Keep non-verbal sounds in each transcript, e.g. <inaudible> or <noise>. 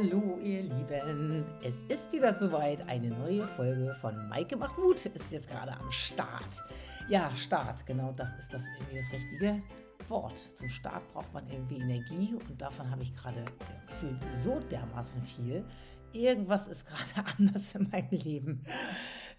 Hallo ihr Lieben, es ist wieder soweit, eine neue Folge von Maike macht Mut ist jetzt gerade am Start. Ja, Start, genau das ist das irgendwie das richtige Wort. Zum Start braucht man irgendwie Energie und davon habe ich gerade gefühlt so dermaßen viel. Irgendwas ist gerade <laughs> anders in meinem Leben.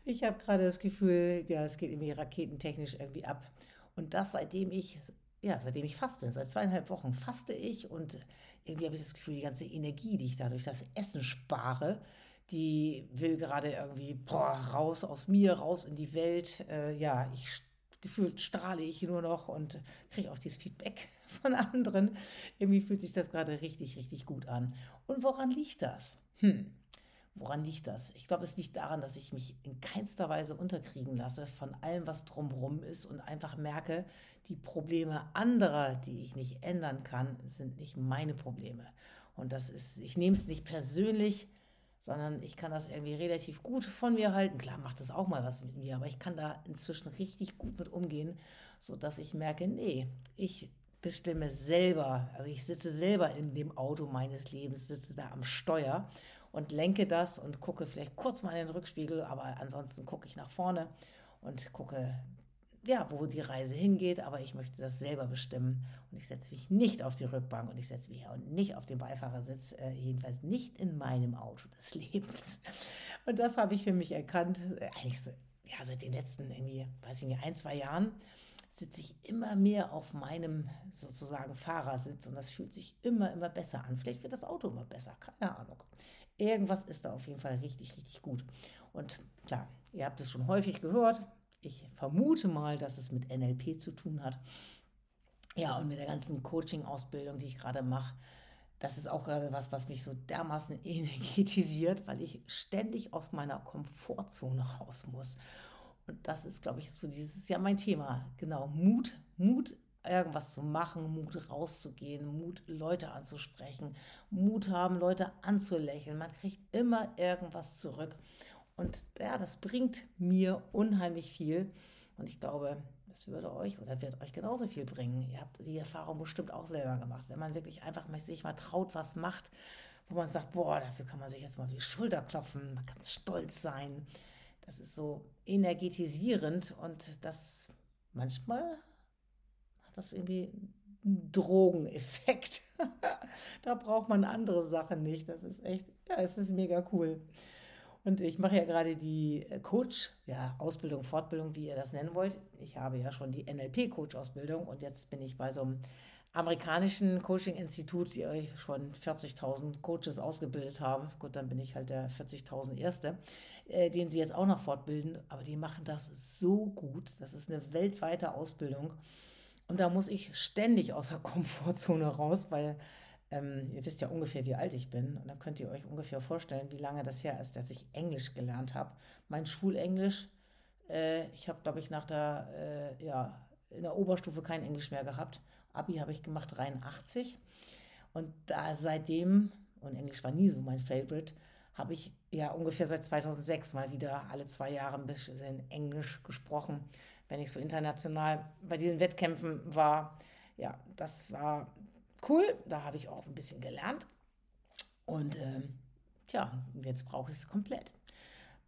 Ich habe gerade das Gefühl, ja, es geht irgendwie raketentechnisch irgendwie ab. Und das seitdem ich ja, seitdem ich faste, seit zweieinhalb Wochen faste ich und irgendwie habe ich das Gefühl, die ganze Energie, die ich dadurch das Essen spare, die will gerade irgendwie boah, raus aus mir, raus in die Welt. Äh, ja, ich gefühlt strahle ich nur noch und kriege auch dieses Feedback <laughs> von anderen. Irgendwie fühlt sich das gerade richtig, richtig gut an. Und woran liegt das? Hm. Woran liegt das? Ich glaube, es liegt daran, dass ich mich in keinster Weise unterkriegen lasse von allem, was drumherum ist und einfach merke, die Probleme anderer, die ich nicht ändern kann, sind nicht meine Probleme. Und das ist, ich nehme es nicht persönlich, sondern ich kann das irgendwie relativ gut von mir halten. Klar macht es auch mal was mit mir, aber ich kann da inzwischen richtig gut mit umgehen, sodass ich merke, nee, ich bestimme selber, also ich sitze selber in dem Auto meines Lebens, sitze da am Steuer und lenke das und gucke vielleicht kurz mal in den Rückspiegel, aber ansonsten gucke ich nach vorne und gucke, ja, wo die Reise hingeht, aber ich möchte das selber bestimmen und ich setze mich nicht auf die Rückbank und ich setze mich auch nicht auf den Beifahrersitz, äh, jedenfalls nicht in meinem Auto des <laughs> Lebens. Und das habe ich für mich erkannt, äh, eigentlich so, ja, seit den letzten irgendwie, weiß ich nicht, ein, zwei Jahren sitze ich immer mehr auf meinem sozusagen Fahrersitz und das fühlt sich immer, immer besser an. Vielleicht wird das Auto immer besser, keine Ahnung. Irgendwas ist da auf jeden Fall richtig, richtig gut. Und klar, ihr habt es schon häufig gehört. Ich vermute mal, dass es mit NLP zu tun hat. Ja, und mit der ganzen Coaching-Ausbildung, die ich gerade mache. Das ist auch gerade was, was mich so dermaßen <laughs> energetisiert, weil ich ständig aus meiner Komfortzone raus muss. Und das ist, glaube ich, so dieses Jahr mein Thema. Genau, Mut, Mut irgendwas zu machen, Mut rauszugehen, Mut Leute anzusprechen, Mut haben, Leute anzulächeln. Man kriegt immer irgendwas zurück. Und ja, das bringt mir unheimlich viel. Und ich glaube, das würde euch oder wird euch genauso viel bringen. Ihr habt die Erfahrung bestimmt auch selber gemacht. Wenn man wirklich einfach mal sich mal traut, was macht, wo man sagt, boah, dafür kann man sich jetzt mal die Schulter klopfen, man kann stolz sein. Das ist so energetisierend und das manchmal das irgendwie ein Drogeneffekt. <laughs> da braucht man andere Sachen nicht. Das ist echt, ja, es ist mega cool. Und ich mache ja gerade die äh, Coach, ja, Ausbildung, Fortbildung, wie ihr das nennen wollt. Ich habe ja schon die NLP-Coach-Ausbildung und jetzt bin ich bei so einem amerikanischen Coaching-Institut, die euch schon 40.000 Coaches ausgebildet haben. Gut, dann bin ich halt der 40.000 Erste, äh, den sie jetzt auch noch fortbilden. Aber die machen das so gut. Das ist eine weltweite Ausbildung. Und da muss ich ständig aus der <laughs> Komfortzone raus, weil ähm, ihr wisst ja ungefähr, wie alt ich bin. Und dann könnt ihr euch ungefähr vorstellen, wie lange das her ist, dass ich Englisch gelernt habe. Mein Schulenglisch, äh, ich habe, glaube ich, nach der, äh, ja, in der Oberstufe kein Englisch mehr gehabt. Abi habe ich gemacht 83. Und da seitdem, und Englisch war nie so mein Favorite, habe ich ja ungefähr seit 2006 mal wieder alle zwei Jahre ein bisschen Englisch gesprochen wenn ich so international bei diesen Wettkämpfen war. Ja, das war cool. Da habe ich auch ein bisschen gelernt. Und äh, tja, jetzt brauche ich es komplett.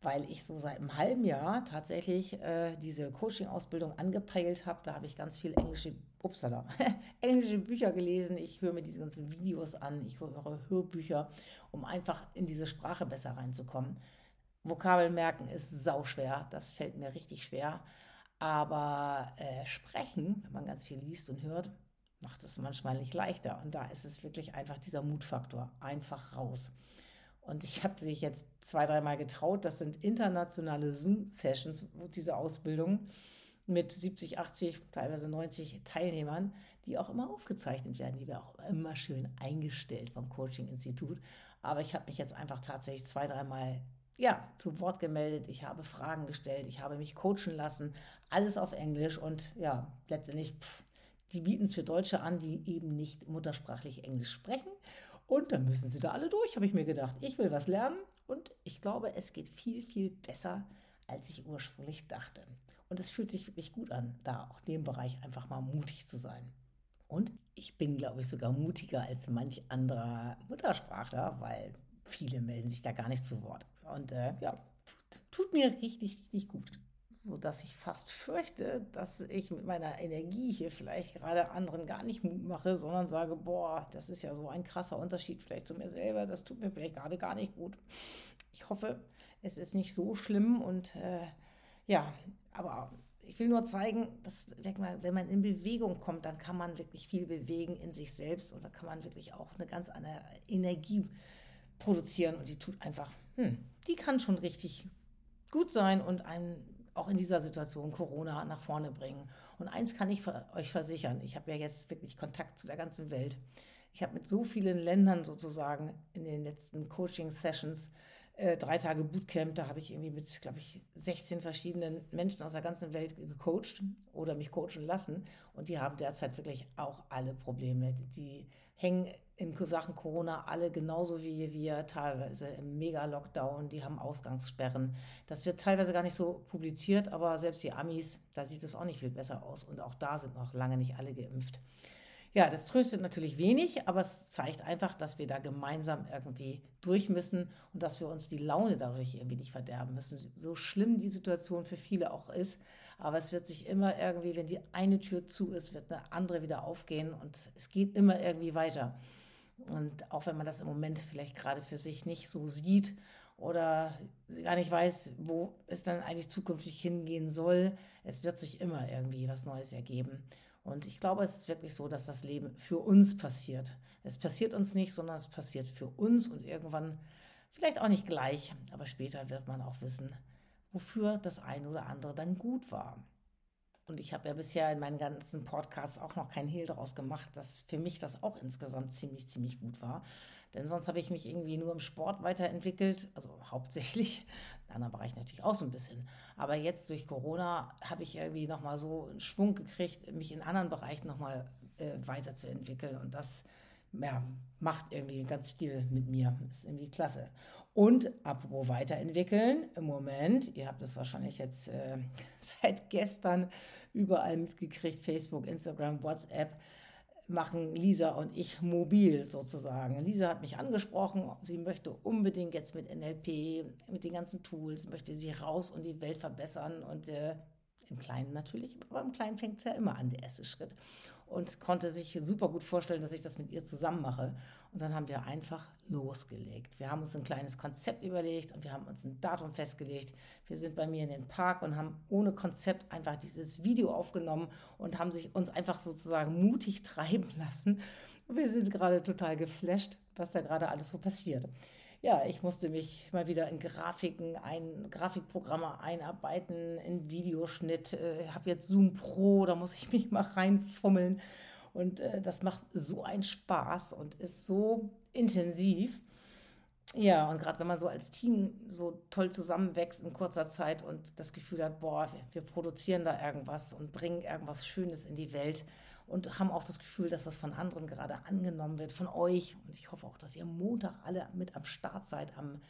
Weil ich so seit einem halben Jahr tatsächlich äh, diese Coaching-Ausbildung angepeilt habe. Da habe ich ganz viel englische, upsala, <laughs> englische Bücher gelesen. Ich höre mir diese ganzen Videos an. Ich höre Hörbücher, um einfach in diese Sprache besser reinzukommen. Vokabeln merken ist sauschwer. Das fällt mir richtig schwer. Aber äh, sprechen, wenn man ganz viel liest und hört, macht es manchmal nicht leichter. Und da ist es wirklich einfach dieser Mutfaktor. Einfach raus. Und ich habe dich jetzt zwei, dreimal getraut. Das sind internationale Zoom-Sessions, diese Ausbildung mit 70, 80, teilweise 90 Teilnehmern, die auch immer aufgezeichnet werden. Die werden auch immer schön eingestellt vom Coaching-Institut. Aber ich habe mich jetzt einfach tatsächlich zwei, dreimal ja, zu Wort gemeldet, ich habe Fragen gestellt, ich habe mich coachen lassen, alles auf Englisch und ja, letztendlich, pff, die bieten es für Deutsche an, die eben nicht muttersprachlich Englisch sprechen. Und dann müssen sie da alle durch, habe ich mir gedacht. Ich will was lernen und ich glaube, es geht viel, viel besser, als ich ursprünglich dachte. Und es fühlt sich wirklich gut an, da auch in dem Bereich einfach mal mutig zu sein. Und ich bin, glaube ich, sogar mutiger als manch anderer Muttersprachler, weil viele melden sich da gar nicht zu Wort. Und äh, ja, tut, tut mir richtig, richtig gut so dass ich fast fürchte, dass ich mit meiner Energie hier vielleicht gerade anderen gar nicht Mut mache, sondern sage, boah, das ist ja so ein krasser Unterschied vielleicht zu mir selber, das tut mir vielleicht gerade gar nicht gut. Ich hoffe, es ist nicht so schlimm und äh, ja, aber ich will nur zeigen, dass wenn man in Bewegung kommt, dann kann man wirklich viel bewegen in sich selbst und da kann man wirklich auch eine ganz andere Energie produzieren und die tut einfach, hm, die kann schon richtig gut sein und einen auch in dieser Situation Corona nach vorne bringen. Und eins kann ich euch versichern, ich habe ja jetzt wirklich Kontakt zu der ganzen Welt. Ich habe mit so vielen Ländern sozusagen in den letzten Coaching-Sessions äh, drei Tage Bootcamp, da habe ich irgendwie mit, glaube ich, 16 verschiedenen Menschen aus der ganzen Welt gecoacht oder mich coachen lassen. Und die haben derzeit wirklich auch alle Probleme. Die hängen in Sachen Corona alle genauso wie wir teilweise im Mega-Lockdown. Die haben Ausgangssperren. Das wird teilweise gar nicht so publiziert, aber selbst die Amis, da sieht es auch nicht viel besser aus. Und auch da sind noch lange nicht alle geimpft. Ja, das tröstet natürlich wenig, aber es zeigt einfach, dass wir da gemeinsam irgendwie durch müssen und dass wir uns die Laune dadurch irgendwie nicht verderben müssen. So schlimm die Situation für viele auch ist, aber es wird sich immer irgendwie, wenn die eine Tür zu ist, wird eine andere wieder aufgehen und es geht immer irgendwie weiter. Und auch wenn man das im Moment vielleicht gerade für sich nicht so sieht oder gar nicht weiß, wo es dann eigentlich zukünftig hingehen soll, es wird sich immer irgendwie was Neues ergeben. Und ich glaube, es ist wirklich so, dass das Leben für uns passiert. Es passiert uns nicht, sondern es passiert für uns und irgendwann, vielleicht auch nicht gleich, aber später wird man auch wissen, wofür das eine oder andere dann gut war. Und ich habe ja bisher in meinen ganzen Podcasts auch noch keinen Hehl daraus gemacht, dass für mich das auch insgesamt ziemlich, ziemlich gut war. Denn sonst habe ich mich irgendwie nur im Sport weiterentwickelt, also hauptsächlich, <laughs> in anderen Bereichen natürlich auch so ein bisschen. Aber jetzt durch Corona habe ich irgendwie nochmal so einen Schwung gekriegt, mich in anderen Bereichen nochmal äh, weiterzuentwickeln. Und das ja, macht irgendwie ganz viel mit mir. Ist irgendwie klasse. Und apropos weiterentwickeln, im Moment, ihr habt es wahrscheinlich jetzt äh, <laughs> seit gestern überall mitgekriegt, Facebook, Instagram, WhatsApp, machen Lisa und ich mobil sozusagen. Lisa hat mich angesprochen, sie möchte unbedingt jetzt mit NLP, mit den ganzen Tools, möchte sie raus und die Welt verbessern und äh, im Kleinen natürlich, aber im Kleinen fängt es ja immer an, der erste Schritt. Und konnte sich super gut vorstellen, dass ich das mit ihr zusammen mache. Und dann haben wir einfach losgelegt. Wir haben uns ein kleines Konzept überlegt und wir haben uns ein Datum festgelegt. Wir sind bei mir in den Park und haben ohne Konzept einfach dieses Video aufgenommen und haben sich uns einfach sozusagen mutig treiben lassen. Wir sind gerade total geflasht, was da gerade alles so passiert. Ja, ich musste mich mal wieder in Grafiken, ein Grafikprogramme einarbeiten, in Videoschnitt. Äh, habe jetzt Zoom Pro, da muss ich <laughs> mich mal reinfummeln. Und äh, das macht so einen Spaß und ist so intensiv. Ja, und gerade wenn man so als Team so toll zusammenwächst in kurzer Zeit und das Gefühl hat, boah, wir, wir, produzieren da irgendwas und bringen irgendwas Schönes in die Welt und haben auch das Gefühl, dass das von anderen gerade angenommen wird, von euch. Und ich hoffe auch, dass ihr Montag alle mit am Start seid am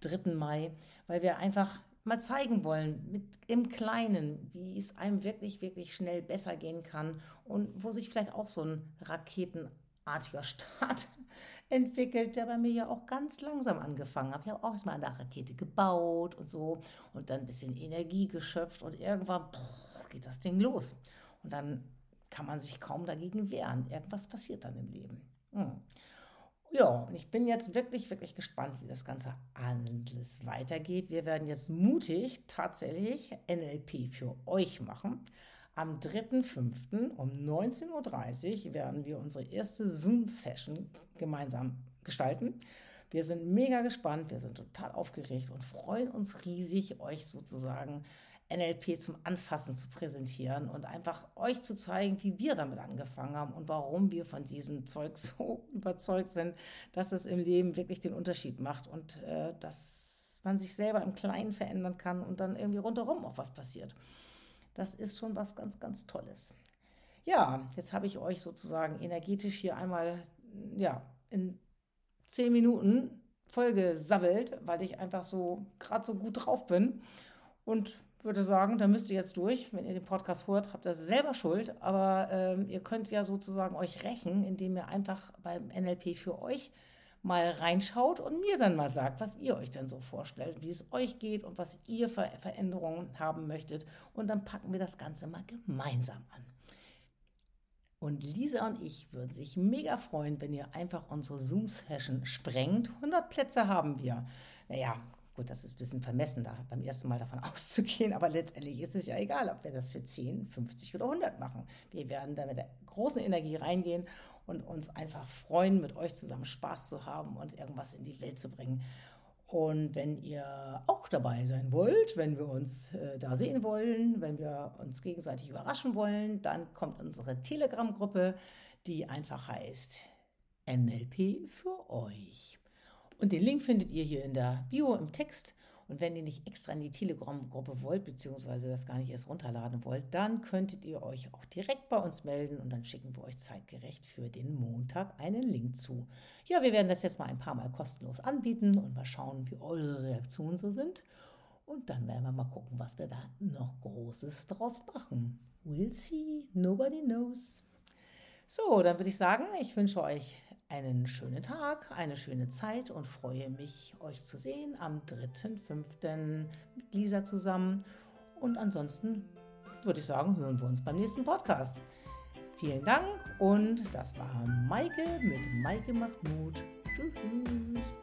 3. Mai, weil wir einfach mal zeigen wollen, mit im Kleinen, wie es einem wirklich, wirklich schnell besser gehen kann und wo sich vielleicht auch so ein raketenartiger <laughs> Start entwickelt, der bei mir ja auch ganz langsam angefangen hat. Ich habe auch erstmal an der Rakete gebaut und so und dann ein bisschen Energie geschöpft und irgendwann boah, geht das Ding los. Und dann kann man sich kaum dagegen wehren. Irgendwas passiert dann im Leben. Hm. Ja, und ich bin jetzt wirklich, wirklich gespannt, wie das Ganze alles weitergeht. Wir werden jetzt mutig tatsächlich NLP für euch machen. Am 3.5. um 19.30 Uhr werden wir unsere erste Zoom-Session gemeinsam gestalten. Wir sind mega gespannt, wir sind total aufgeregt und freuen uns riesig, euch sozusagen NLP zum Anfassen zu präsentieren und einfach euch zu zeigen, wie wir damit angefangen haben und warum wir von diesem Zeug <laughs> so überzeugt sind, dass es im Leben wirklich den Unterschied macht und äh, dass man sich selber im Kleinen verändern kann und dann irgendwie rundherum auch was passiert. Das ist schon was ganz, ganz Tolles. Ja, jetzt habe ich euch sozusagen energetisch hier einmal ja, in zehn Minuten vollgesabbelt, weil ich einfach so gerade so gut drauf bin. Und würde sagen, da müsst ihr jetzt durch. Wenn ihr den Podcast hört, habt ihr selber Schuld. Aber ähm, ihr könnt ja sozusagen euch rächen, indem ihr einfach beim NLP für euch mal reinschaut und mir dann mal sagt, was ihr euch denn so vorstellt, wie es euch geht und was ihr für Veränderungen haben möchtet. Und dann packen wir das Ganze mal gemeinsam an. Und Lisa und ich würden sich mega freuen, wenn ihr einfach unsere Zoom-Session sprengt. 100 Plätze haben wir. Naja, gut, das ist ein bisschen vermessen, da beim ersten Mal davon <laughs> auszugehen, aber letztendlich ist es ja egal, ob wir das für 10, 50 oder 100 machen. Wir werden da mit der großen Energie reingehen und uns einfach freuen, mit euch zusammen Spaß zu haben und irgendwas in die Welt zu bringen. Und wenn ihr auch dabei sein wollt, wenn wir uns äh, da sehen wollen, wenn wir uns gegenseitig überraschen wollen, dann kommt unsere Telegram-Gruppe, die einfach heißt NLP für euch. Und den Link findet ihr hier in der Bio im Text. Und wenn ihr nicht extra in die Telegram-Gruppe wollt, beziehungsweise das gar nicht erst runterladen wollt, dann könntet ihr euch auch direkt bei uns melden und dann schicken wir euch zeitgerecht für den Montag einen Link zu. Ja, wir werden das jetzt mal ein paar Mal kostenlos anbieten und mal schauen, wie eure Reaktionen so sind. Und dann werden wir mal gucken, was wir da noch Großes draus machen. We'll see, nobody knows. So, dann würde ich sagen, ich wünsche euch einen schönen Tag, eine schöne Zeit und freue mich, euch zu sehen am 3.5. mit Lisa zusammen. Und ansonsten würde ich sagen, hören wir uns beim nächsten Podcast. Vielen Dank und das war Maike mit Maike macht Mut. Tschüss.